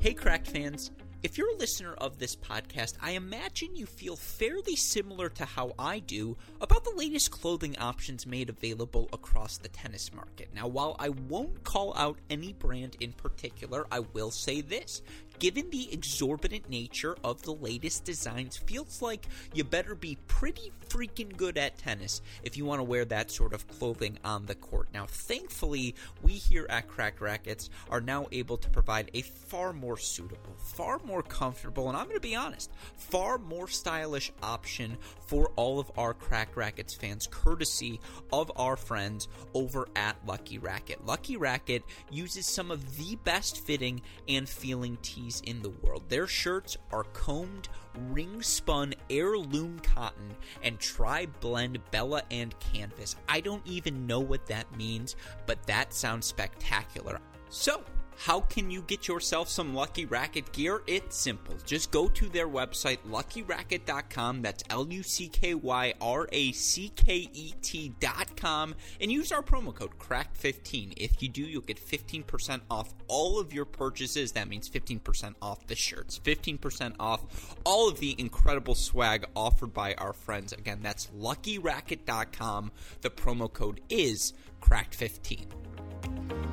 Hey, Cracked fans. If you're a listener of this podcast, I imagine you feel fairly similar to how I do about the latest clothing options made available across the tennis market. Now, while I won't call out any brand in particular, I will say this given the exorbitant nature of the latest designs, feels like you better be pretty freaking good at tennis if you want to wear that sort of clothing on the court. Now, thankfully, we here at Cracked Racquets are now able to provide a far more suitable, far more comfortable, and I'm going to be honest, far more stylish option for all of our Cracked Racquets fans, courtesy of our friends over at Lucky Racket. Lucky Racket uses some of the best fitting and feeling tees in the world. Their shirts are combed, ring spun heirloom cotton and tri blend Bella and canvas. I don't even know what that means, but that sounds spectacular. So, how can you get yourself some Lucky Racket gear? It's simple. Just go to their website, luckyracket.com. That's L U C K Y R A C K E T.com. And use our promo code CRACKED15. If you do, you'll get 15% off all of your purchases. That means 15% off the shirts, 15% off all of the incredible swag offered by our friends. Again, that's luckyracket.com. The promo code is CRACKED15.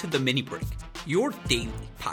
To the mini break, your daily podcast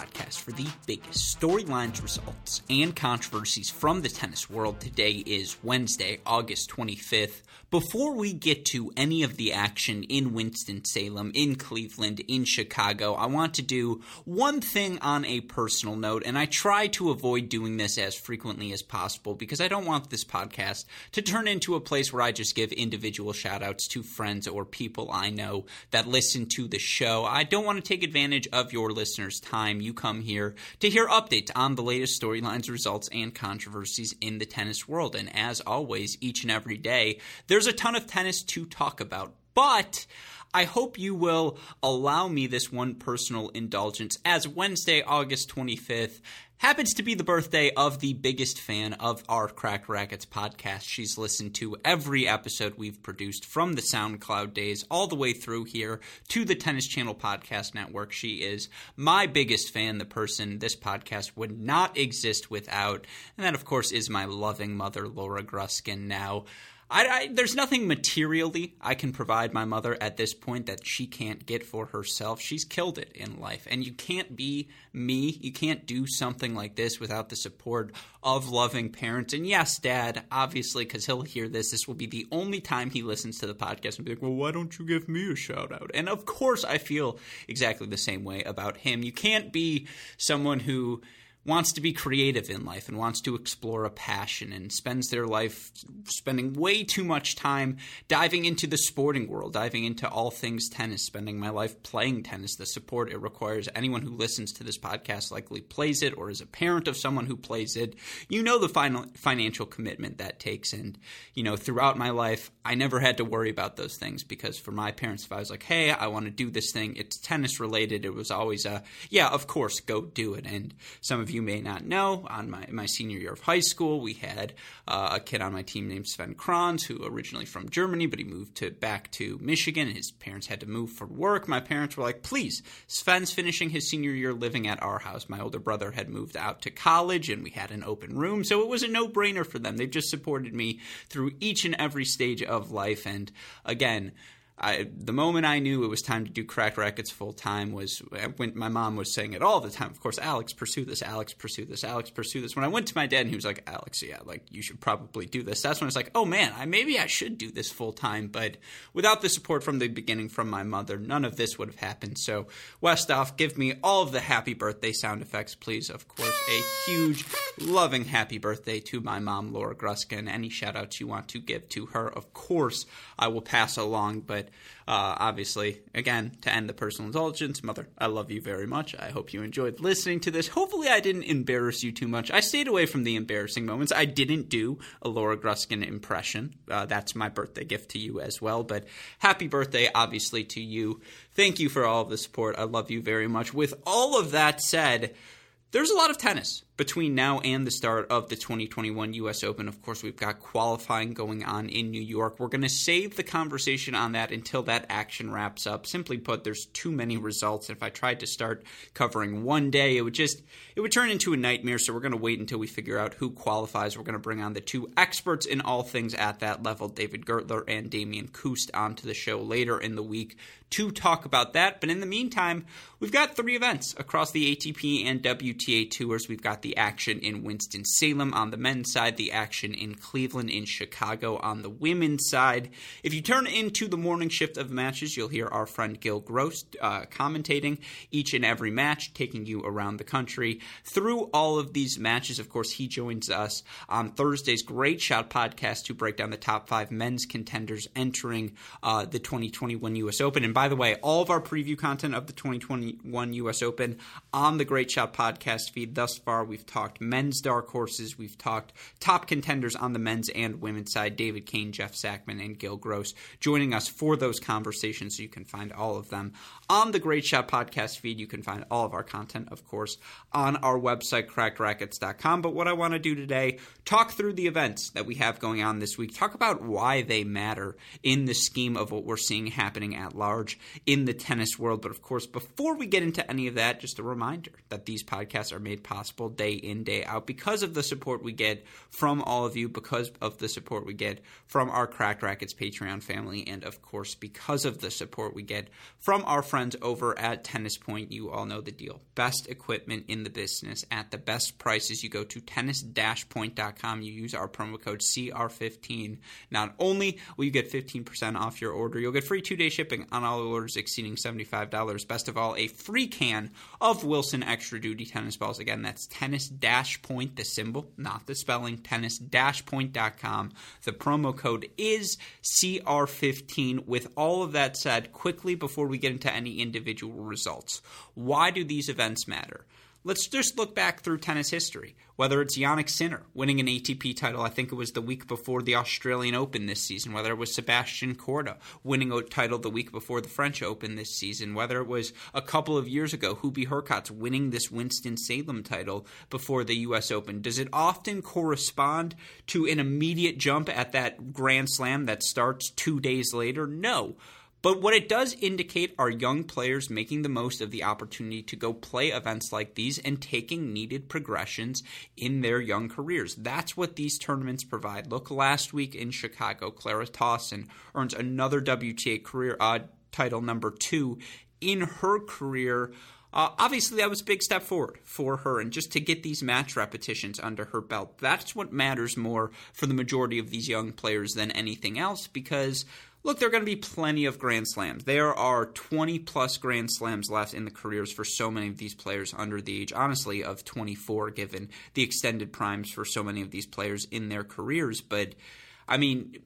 for the biggest storylines, results, and controversies from the tennis world. Today is Wednesday, August 25th. Before we get to any of the action in Winston-Salem, in Cleveland, in Chicago, I want to do one thing on a personal note, and I try to avoid doing this as frequently as possible because I don't want this podcast to turn into a place where I just give individual shout outs to friends or people I know that listen to the show. I don't want to take advantage of your listeners' time. You come here to hear updates on the latest storylines, results, and controversies in the tennis world. And as always, each and every day, there's a ton of tennis to talk about. But I hope you will allow me this one personal indulgence as Wednesday, August 25th happens to be the birthday of the biggest fan of our Cracked Racquets podcast. She's listened to every episode we've produced from the SoundCloud days all the way through here to the Tennis Channel Podcast Network. She is my biggest fan, the person this podcast would not exist without. And that, of course, is my loving mother, Laura Gruskin. Now, I, I, there's nothing materially I can provide my mother at this point that she can't get for herself. She's killed it in life. And you can't be me. You can't do something like this without the support of loving parents. And yes, dad, obviously, because he'll hear this, this will be the only time he listens to the podcast and be like, well, why don't you give me a shout out? And of course, I feel exactly the same way about him. You can't be someone who wants to be creative in life and wants to explore a passion and spends their life spending way too much time diving into the sporting world, diving into all things tennis, spending my life playing tennis. The support it requires anyone who listens to this podcast likely plays it or is a parent of someone who plays it. You know the final financial commitment that takes. And, you know, throughout my life, I never had to worry about those things because for my parents, if I was like, hey, I want to do this thing, it's tennis related, it was always a, yeah, of course, go do it. And some of you may not know, on my, my senior year of high school, we had uh, a kid on my team named Sven Kranz, who originally from Germany, but he moved to back to Michigan. His parents had to move for work. My parents were like, please, Sven's finishing his senior year living at our house. My older brother had moved out to college, and we had an open room, so it was a no brainer for them. They've just supported me through each and every stage of life. And again, I, the moment I knew it was time to do Cracked Racquets full time was when my mom was saying it all the time. Of course, Alex, pursue this, Alex, pursue this, Alex, pursue this. When I went to my dad and he was like, Alex, yeah, like you should probably do this. That's when I was like, oh man, I, maybe I should do this full time. But without the support from the beginning from my mother, none of this would have happened. So, Westoff, give me all of the happy birthday sound effects, please. Of course, a huge, loving happy birthday to my mom, Laura Gruskin. Any shout outs you want to give to her, of course, I will pass along. But uh, obviously, again, to end the personal indulgence, mother, I love you very much. I hope you enjoyed listening to this. Hopefully, I didn't embarrass you too much. I stayed away from the embarrassing moments. I didn't do a Laura Gruskin impression. Uh, that's my birthday gift to you as well. But happy birthday, obviously, to you. Thank you for all of the support. I love you very much. With all of that said, there's a lot of tennis between now and the start of the 2021 US Open. Of course, we've got qualifying going on in New York. We're going to save the conversation on that until that action wraps up. Simply put, there's too many results. If I tried to start covering one day, it would just it would turn into a nightmare. So we're going to wait until we figure out who qualifies. We're going to bring on the two experts in all things at that level, David Gertler and Damian Kust, onto the show later in the week to talk about that. But in the meantime, we've got three events across the ATP and WTA tours. We've got the action in Winston-Salem on the men's side, the action in Cleveland, in Chicago on the women's side. If you turn into the morning shift of matches, you'll hear our friend Gil Gross uh, commentating each and every match, taking you around the country through all of these matches. Of course, he joins us on Thursday's Great Shot podcast to break down the top five men's contenders entering uh, the 2021 U.S. Open. And by the way, all of our preview content of the 2021 U.S. Open on the Great Shot podcast feed thus far. We've talked men's dark horses. We've talked top contenders on the men's and women's side. David Kane, Jeff Sackmann, and Gil Gross joining us for those conversations. You can find all of them on the Great Shot podcast feed. You can find all of our content, of course, on our website, crackedracquets.com. But what I want to do today, talk through the events that we have going on this week, talk about why they matter in the scheme of what we're seeing happening at large in the tennis world. But of course, before we get into any of that, just a reminder that these podcasts are made possible day in, day out because of the support we get from all of you, because of the support we get from our Cracked Racquets Patreon family, and of course, because of the support we get from our friends over at Tennis Point. You all know the deal. Best equipment in the business at the best prices. You go to tennis-point.com, you use our promo code CR15. Not only will you get 15% off your order, you'll get free two day shipping on all orders exceeding $75. Best of all, a free can of Wilson Extra Duty tennis balls. Again, that's tennis point, the symbol, not the spelling, tennis dash point.com. The promo code is CR15. With all of that said, quickly before we get into any individual results, why do these events matter? Let's just look back through tennis history. Whether it's Jannik Sinner winning an ATP title, I think it was the week before the Australian Open this season. Whether it was Sebastian Korda winning a title the week before the French Open this season. Whether it was a couple of years ago, Hubie Hurkacz winning this Winston-Salem title before the U.S. Open. Does it often correspond to an immediate jump at that Grand Slam that starts two days later? No. But what it does indicate are young players making the most of the opportunity to go play events like these and taking needed progressions in their young careers. That's what these tournaments provide. Look last week in Chicago, Clara Tauson earns another WTA career uh, title number two in her career. Uh, obviously, that was a big step forward for her, and just to get these match repetitions under her belt, that's what matters more for the majority of these young players than anything else because look, there are going to be plenty of Grand Slams. There are 20 plus Grand Slams left in the careers for so many of these players under the age, honestly, of 24, given the extended primes for so many of these players in their careers. But, I mean,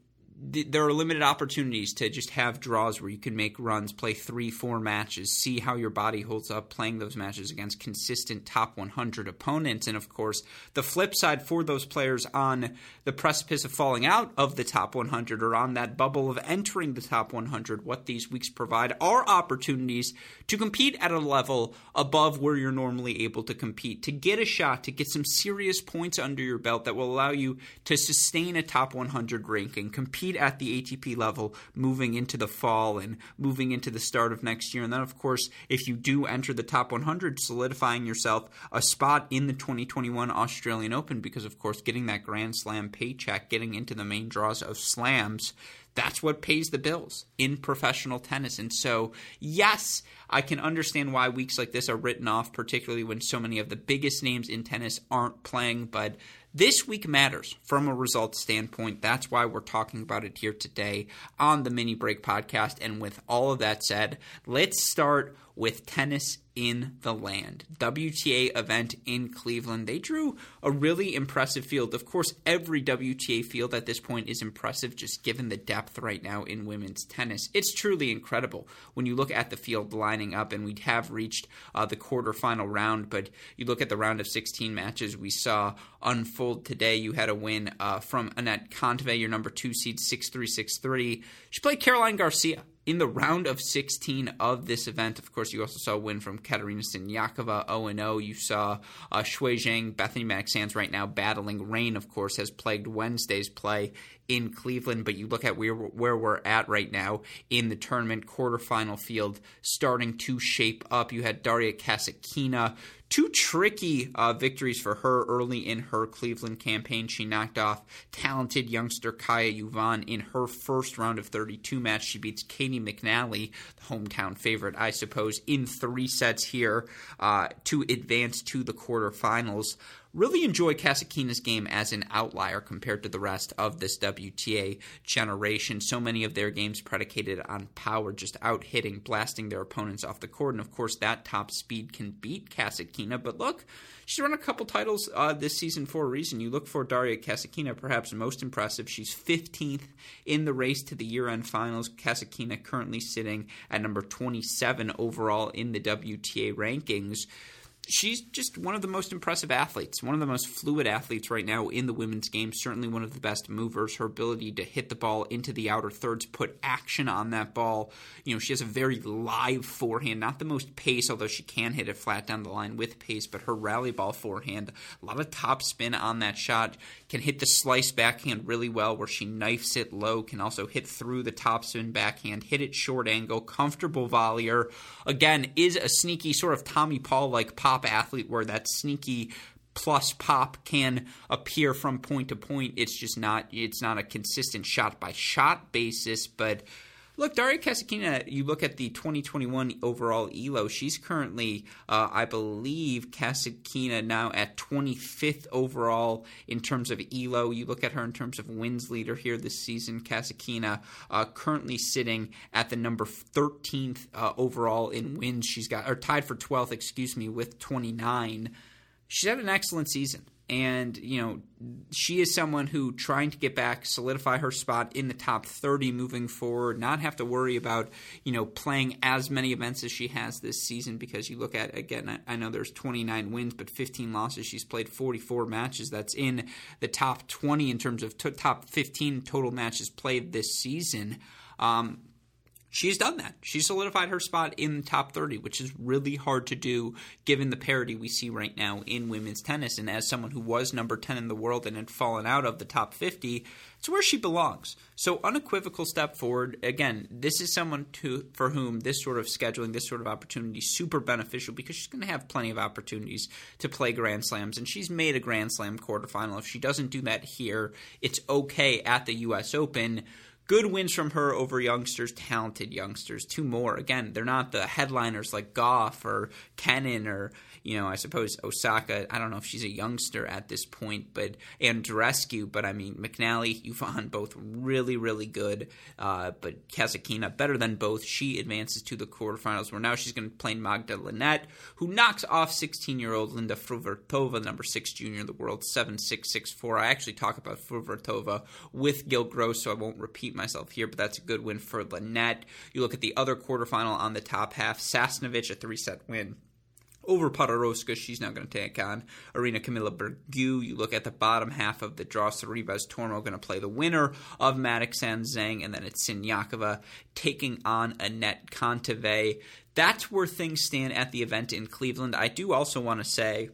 there are limited opportunities to just have draws where you can make runs, play three, four matches, see how your body holds up playing those matches against consistent top 100 opponents. And of course, the flip side for those players on the precipice of falling out of the top 100 or on that bubble of entering the top 100, what these weeks provide are opportunities to compete at a level above where you're normally able to compete, to get a shot, to get some serious points under your belt that will allow you to sustain a top 100 ranking, compete at the ATP level moving into the fall and moving into the start of next year. And then, of course, if you do enter the top 100, solidifying yourself a spot in the 2021 Australian Open because, of course, getting that Grand Slam paycheck, getting into the main draws of slams that's what pays the bills in professional tennis. And so, yes, I can understand why weeks like this are written off, particularly when so many of the biggest names in tennis aren't playing. But this week matters from a results standpoint. That's why we're talking about it here today on the Mini Break podcast. And with all of that said, let's start with tennis in the land. WTA event in Cleveland. They drew a really impressive field. Of course, every WTA field at this point is impressive just given the depth right now in women's tennis. It's truly incredible when you look at the field lining up, and we have reached uh, the quarterfinal round, but you look at the round of 16 matches we saw unfold today. You had a win uh, from Anett Kontaveit, your number two seed, 6 3 6 3. She played Caroline Garcia in the round of 16 of this event, of course, you also saw a win from Katerina Siniakova, 0 0. You saw uh, Shuai Zhang, Bethany Mattek-Sands right now battling rain, of course, has plagued Wednesday's play in Cleveland. But you look at where, where we're at right now in the tournament quarterfinal field starting to shape up. You had Daria Kasatkina two tricky uh, victories for her early in her Cleveland campaign. She knocked off talented youngster Kaja Juvan in her first round of 32 match. She beats Caty McNally, the hometown favorite, I suppose, in three sets here uh, to advance to the quarterfinals really enjoy Kasatkina's game as an outlier compared to the rest of this WTA generation. So many of their games predicated on power, just out hitting, blasting their opponents off the court. And of course, that top speed can beat Kasatkina. But look, she's run a couple titles uh, this season for a reason. You look for Daria Kasatkina, perhaps most impressive. She's 15th in the race to the year end finals. Kasatkina currently sitting at number 27 overall in the WTA rankings she's just one of the most impressive athletes, one of the most fluid athletes right now in the women's game. Certainly one of the best movers. Her ability to hit the ball into the outer thirds, put action on that ball. You know, she has a very live forehand, not the most pace, although she can hit it flat down the line with pace, but her rally ball forehand, a lot of top spin on that shot, can hit the slice backhand really well where she knifes it low, can also hit through the top spin backhand, hit it short angle, comfortable volleyer. Again, is a sneaky sort of Tommy Paul like pop athlete where that sneaky plus pop can appear from point to point. It's just not it's not a consistent shot by shot basis, but Look, Daria Kasatkina, you look at the 2021 overall ELO, she's currently, uh, I believe, Kasatkina now at 25th overall in terms of ELO. You look at her in terms of wins leader here this season, Kasatkina uh, currently sitting at the number 13th uh, overall in wins. She's got, or tied for 12th, excuse me, with 29. She's had an excellent season and you know she is someone who trying to get back solidify her spot in the top 30 moving forward not have to worry about you know playing as many events as she has this season because you look at again i know there's 29 wins but 15 losses. She's played 44 matches. That's in the top 20 in terms of t- top 15 total matches played this season. Um, she's done that. She solidified her spot in the top 30, which is really hard to do given the parity we see right now in women's tennis. And as someone who was number 10 in the world and had fallen out of the top 50, it's where she belongs. So unequivocal step forward. Again, this is someone to for whom this sort of scheduling, this sort of opportunity is super beneficial because she's going to have plenty of opportunities to play Grand Slams, and she's made a Grand Slam quarterfinal. If she doesn't do that here, it's okay at the U.S. Open good wins from her over youngsters, talented youngsters. Two more. Again, they're not the headliners like Gauff or Kenin or you know, I suppose Osaka, I don't know if she's a youngster at this point, but Andreescu, but I mean, McNally, Juvan, both really, really good. Uh, but Kasatkina, better than both. She advances to the quarterfinals where now she's going to play Magda Linette, who knocks off 16 year old Linda Fruhvirtova, number six junior in the world, 7 6 6 4. I actually talk about Fruhvirtova with Gil Gross, so I won't repeat myself here, but that's a good win for Linette. You look at the other quarterfinal on the top half, Sasnovich, a three set win over Podoroska. She's now going to take on Irina Camelia Begu. You look at the bottom half of the draw. Sorribes Tormo going to play the winner of Mattek-Sands Zhang, and then it's Siniakova taking on Anett Kontaveit. That's where things stand at the event in Cleveland. I do also want to say,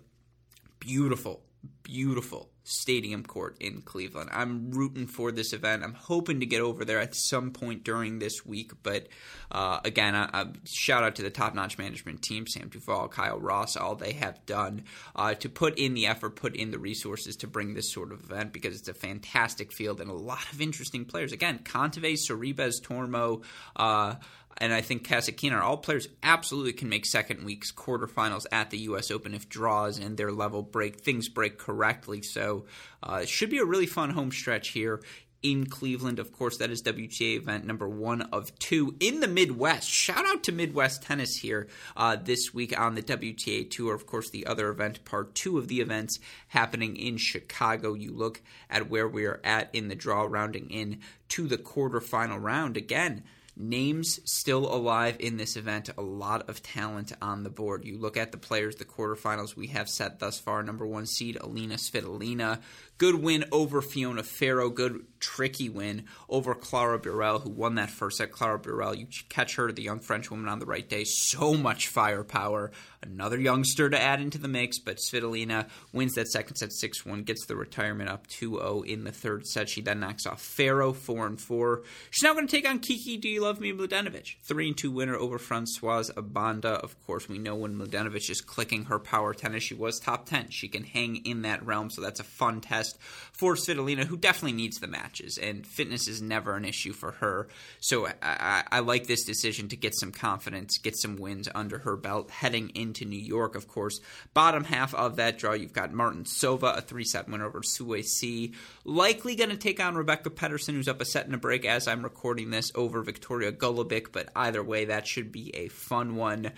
beautiful, beautiful Stadium Court in Cleveland. I'm rooting for this event. I'm hoping to get over there at some point during this week. But uh, again, I, shout out to the top notch management team, Sam Duval, Kyle Ross, all they have done uh, to put in the effort, put in the resources to bring this sort of event because it's a fantastic field and a lot of interesting players. Again, Kontaveit, Sorribes, Tormo, uh, and I think Kasatkina are all players absolutely can make second weeks quarterfinals at the U.S. Open if draws and their level break things break correctly. So uh, it should be a really fun home stretch here in Cleveland. Of course, that is WTA event number one of two in the Midwest. Shout out to Midwest Tennis here uh, this week on the WTA Tour. Of course, the other event, part two of the events happening in Chicago. You look at where we are at in the draw, rounding in to the quarterfinal round. Again, names still alive in this event. A lot of talent on the board. You look at the players, the quarterfinals we have set thus far. Number one seed, Alina Svitolina. Good win over Fiona Ferro. Good tricky win over Clara Burel, who won that first set. Clara Burel, you catch her, the young French woman on the right day. So much firepower. Another youngster to add into the mix, but Svitolina wins that second set 6 1, gets the retirement up 2 0 in the third set. She then knocks off Ferro 4 and 4. She's now going to take on Kiki Do You Love Me Mladenovic. 3 and 2 winner over Francoise Abanda. Of course, we know when Mladenovic is clicking her power tennis, she was top 10. She can hang in that realm, so that's a fun test for Svitolina, who definitely needs the matches, and fitness is never an issue for her. So I, I, I like this decision to get some confidence, get some wins under her belt heading into New York, of course. Bottom half of that draw, you've got Martincova, a three set win over Sue C. Likely going to take on Rebecca Peterson, who's up a set and a break as I'm recording this over Victoria Golubic, but either way, that should be a fun one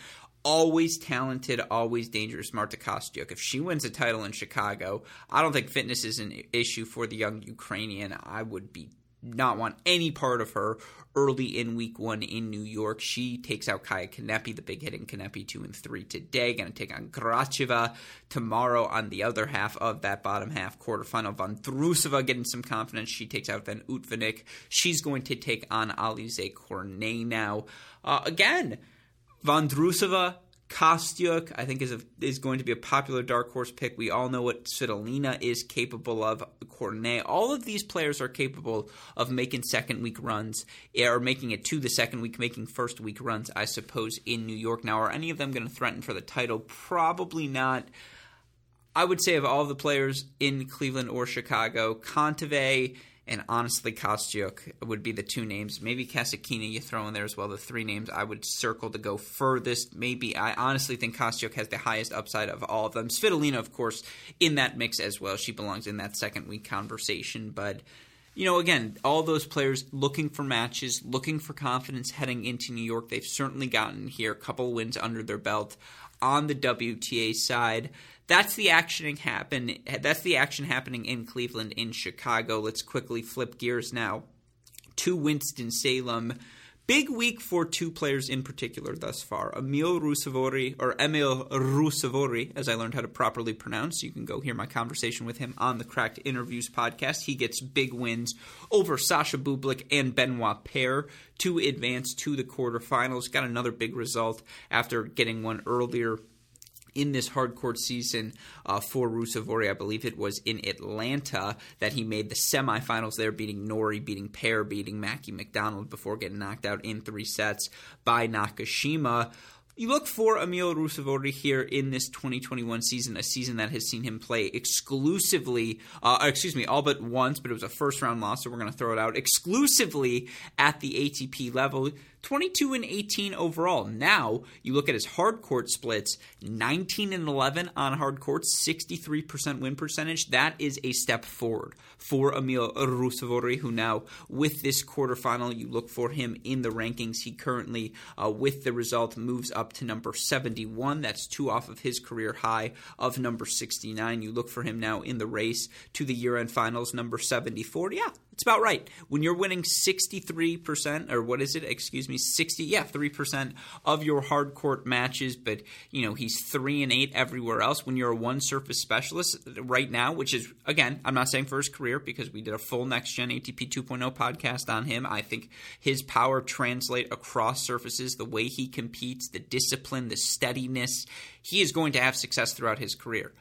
always talented, always dangerous Marta Kostyuk. If she wins a title in Chicago, I don't think fitness is an issue for the young Ukrainian. I would be not want any part of her early in week one in New York. She takes out Kaia Kanepi, the big hitting Kanepi, two and three today. Going to take on Gracheva tomorrow on the other half of that bottom half quarterfinal. Vondrousova getting some confidence. She takes out Van Uytvanck. She's going to take on Alize Cornet now. Uh, again, Vondrousova, Kostyuk, I think is a, is going to be a popular dark horse pick. We all know what Svitolina is capable of. Cornet, all of these players are capable of making second week runs, eh, or making it to the second week, making first week runs, I suppose, in New York. Now, are any of them going to threaten for the title? Probably not. I would say of all the players in Cleveland or Chicago, Kontaveit and honestly, Kostyuk would be the two names. Maybe Kasatkina you throw in there as well. The three names I would circle to go furthest. Maybe I honestly think Kostyuk has the highest upside of all of them. Svitolina, of course, in that mix as well. She belongs in that second week conversation, but you know, again, all those players looking for matches, looking for confidence heading into New York. They've certainly gotten here, a couple wins under their belt on the WTA side that's the action happen. That's the action happening in Cleveland, in Chicago. Let's quickly flip gears now to Winston Salem. Big week for two players in particular thus far. Emil Ruusuvuori, or Emil Ruusuvuori, as I learned how to properly pronounce. You can go hear my conversation with him on the Cracked Interviews podcast. He gets big wins over Sasha Bublik and Benoit Paire to advance to the quarterfinals. Got another big result after getting one earlier in this hardcourt season uh, for Ruusuvuori. I believe it was in Atlanta that he made the semifinals there, beating Norrie, beating Paire, beating Mackie McDonald before getting knocked out in three sets by Nakashima. You look for Emil Ruusuvuori here in this 2021 season, a season that has seen him play exclusively, uh, excuse me, all but once, but it was a first round loss, so we're going to throw it out exclusively at the ATP level. 22 and 18 overall. Now, you look at his hard court splits 19 and 11 on hard courts, 63% win percentage. That is a step forward for Emil Ruusuvuori, who now, with this quarterfinal, you look for him in the rankings. He currently, uh, with the result, moves up to number 71. That's two off of his career high of number 69. You look for him now in the race to the year end finals, number 74. Yeah, it's about right. When you're winning 63%, or what is it? Excuse me, 60, yeah, 3% of your hard court matches, but, you know, he's 3 and 8 everywhere else. When you're a one surface specialist right now, which is, again, I'm not saying for his career because we did a full next gen ATP 2.0 podcast on him. I think his power translate across surfaces, the way he competes, the discipline, the steadiness. He is going to have success throughout his career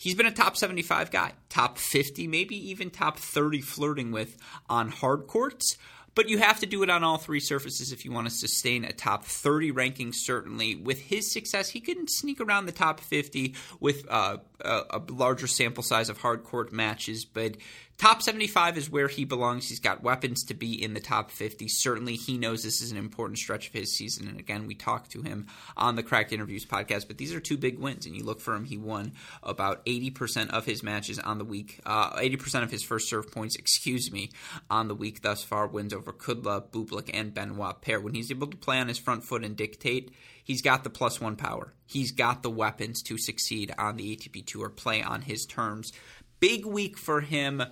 he's been a top 75 guy, top 50, maybe even top 30 flirting with on hard courts. But you have to do it on all three surfaces if you want to sustain a top 30 ranking, certainly. With his success, he can sneak around the top 50 with uh, a, a larger sample size of hard court matches, but top 75 is where he belongs. He's got weapons to be in the top 50. Certainly, he knows this is an important stretch of his season. And again, we talked to him on the Cracked Interviews podcast, but these are two big wins. And you look for him, he won about 80% of his matches on the week, uh, 80% of his first serve points, excuse me, on the week thus far. Wins over Kudla, Bublik, and Benoit Paire. When he's able to play on his front foot and dictate, he's got the plus one power. He's got the weapons to succeed on the ATP Tour, play on his terms. Big week for him.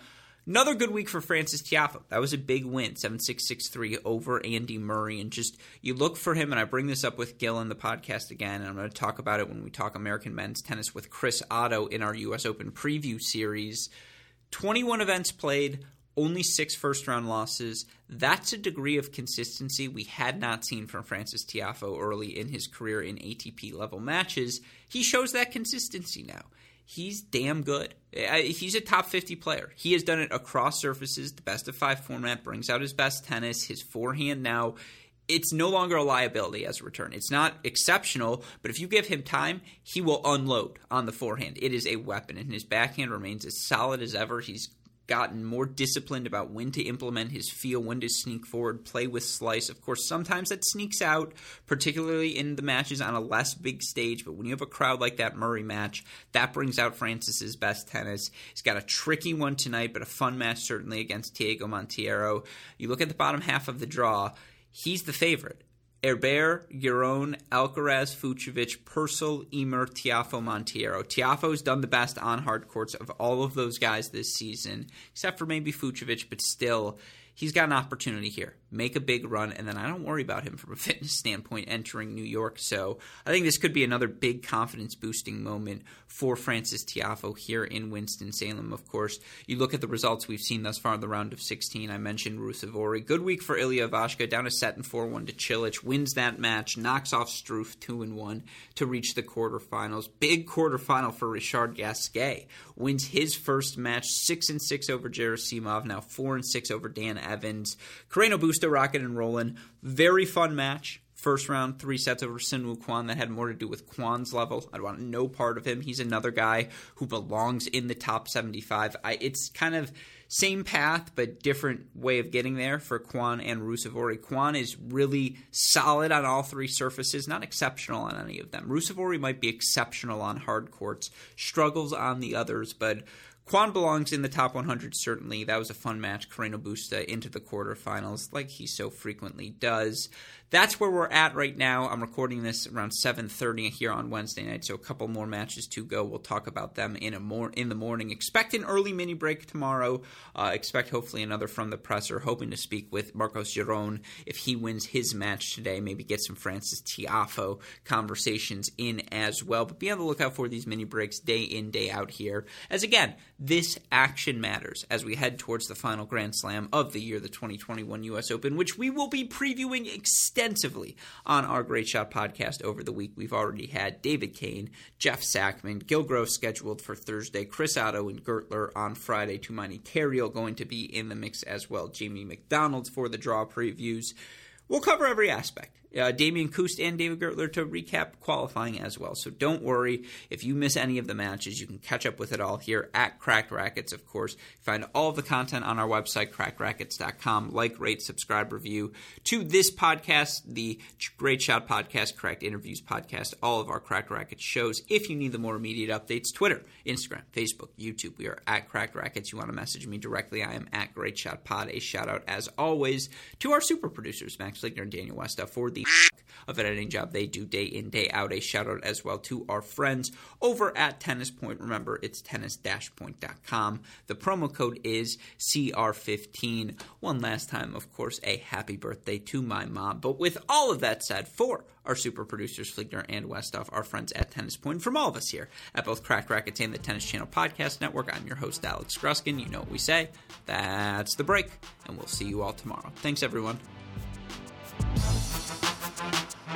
Another good week for Frances Tiafoe. That was a big win, 7-6-6-3 over Andy Murray. And just, you look for him, and I bring this up with Gil in the podcast again, and I'm going to talk about it when we talk American men's tennis with Chris Otto in our U.S. Open preview series. 21 events played, only six first round losses. That's a degree of consistency we had not seen from Frances Tiafoe early in his career in ATP level matches. He shows that consistency now he's damn good. He's a top 50 player. He has done it across surfaces. The best of five format brings out his best tennis. His forehand now, it's no longer a liability as a return. It's not exceptional, but if you give him time, he will unload on the forehand. It is a weapon, and his backhand remains as solid as ever. He's gotten more disciplined about when to implement his feel, when to sneak forward, play with slice. Of course, sometimes that sneaks out, particularly in the matches on a less big stage. But when you have a crowd like that Murray match, that brings out Frances's best tennis. He's got a tricky one tonight, but a fun match certainly against Diego Monteiro. You look at the bottom half of the draw, he's the favorite. Herbert, Giron, Alcaraz, Fucsovics, Purcell, Ymer, Tiafoe, Monteiro. Tiafoe's done the best on hard courts of all of those guys this season, except for maybe Fucsovics, but still, he's got an opportunity here make a big run, and then I don't worry about him from a fitness standpoint entering New York. So I think this could be another big confidence boosting moment for Frances Tiafoe here in Winston-Salem. Of course, you look at the results we've seen thus far in the round of 16. I mentioned Ruusuvuori. Good week for Ilya Ivashka, down a set and 4-1 to Cilic, wins that match, knocks off Struff 2-1 to reach the quarterfinals. Big quarterfinal for Richard Gasquet. Wins his first match 6-6 over Gerasimov, now 4-6 over Dan Evans. Carreno Busta Rocket and Roland. Very fun match. First round, three sets over Soonwoo Kwon that had more to do with Kwon's level. I'd want no part of him. He's another guy who belongs in the top 75. I, it's kind of same path, but different way of getting there for Kwon and Ruusuvuori. Kwon is really solid on all three surfaces, not exceptional on any of them. Ruusuvuori might be exceptional on hard courts, struggles on the others, but Kwon belongs in the top 100, certainly. That was a fun match. Carreno Busta into the quarterfinals, like he so frequently does that's where we're at right now. I'm recording this around 7:30 here on Wednesday night, so a couple more matches to go. We'll talk about them in a more in the morning. Expect an early mini break tomorrow. Uh, expect hopefully another from the presser. Hoping to speak with Marcos Giron if he wins his match today. Maybe get some Frances Tiafoe conversations in as well. But be on the lookout for these mini breaks day in day out here. As again, this action matters as we head towards the final Grand Slam of the year, the 2021 U.S. Open, which we will be previewing extensively extensively on our Great Shot podcast over the week. We've already had David Kane, Jeff Sackmann, Gil Gross scheduled for Thursday, Chris Otto and Gertler on Friday, Tumaini Carayol going to be in the mix as well, Jamie McDonald for the draw previews. We'll cover every aspect uh, Damian Kust and David Gertler to recap qualifying as well. So don't worry if you miss any of the matches, you can catch up with it all here at Cracked Racquets, of course. Find all of the content on our website, crackedracquets.com. Like, rate, subscribe, review to this podcast, the Great Shot Podcast, Cracked Interviews Podcast, all of our Cracked Racquets shows. If you need the more immediate updates, Twitter, Instagram, Facebook, YouTube, we are at Cracked Racquets. You want to message me directly, I am at Great Shot Pod. A shout out, as always, to our super producers, Max Fligner and Daniel Westoff, for the of an editing job they do day in, day out. A shout out as well to our friends over at Tennis Point. Remember, it's tennis-point.com. The promo code is CR15. One last time, of course, a happy birthday to my mom. But with all of that said, for our super producers, Fligner and Westoff, our friends at Tennis Point, from all of us here at both Cracked Racquets and the Tennis Channel Podcast Network, I'm your host, Alex Gruskin. You know what we say. That's the break, and we'll see you all tomorrow. Thanks, everyone.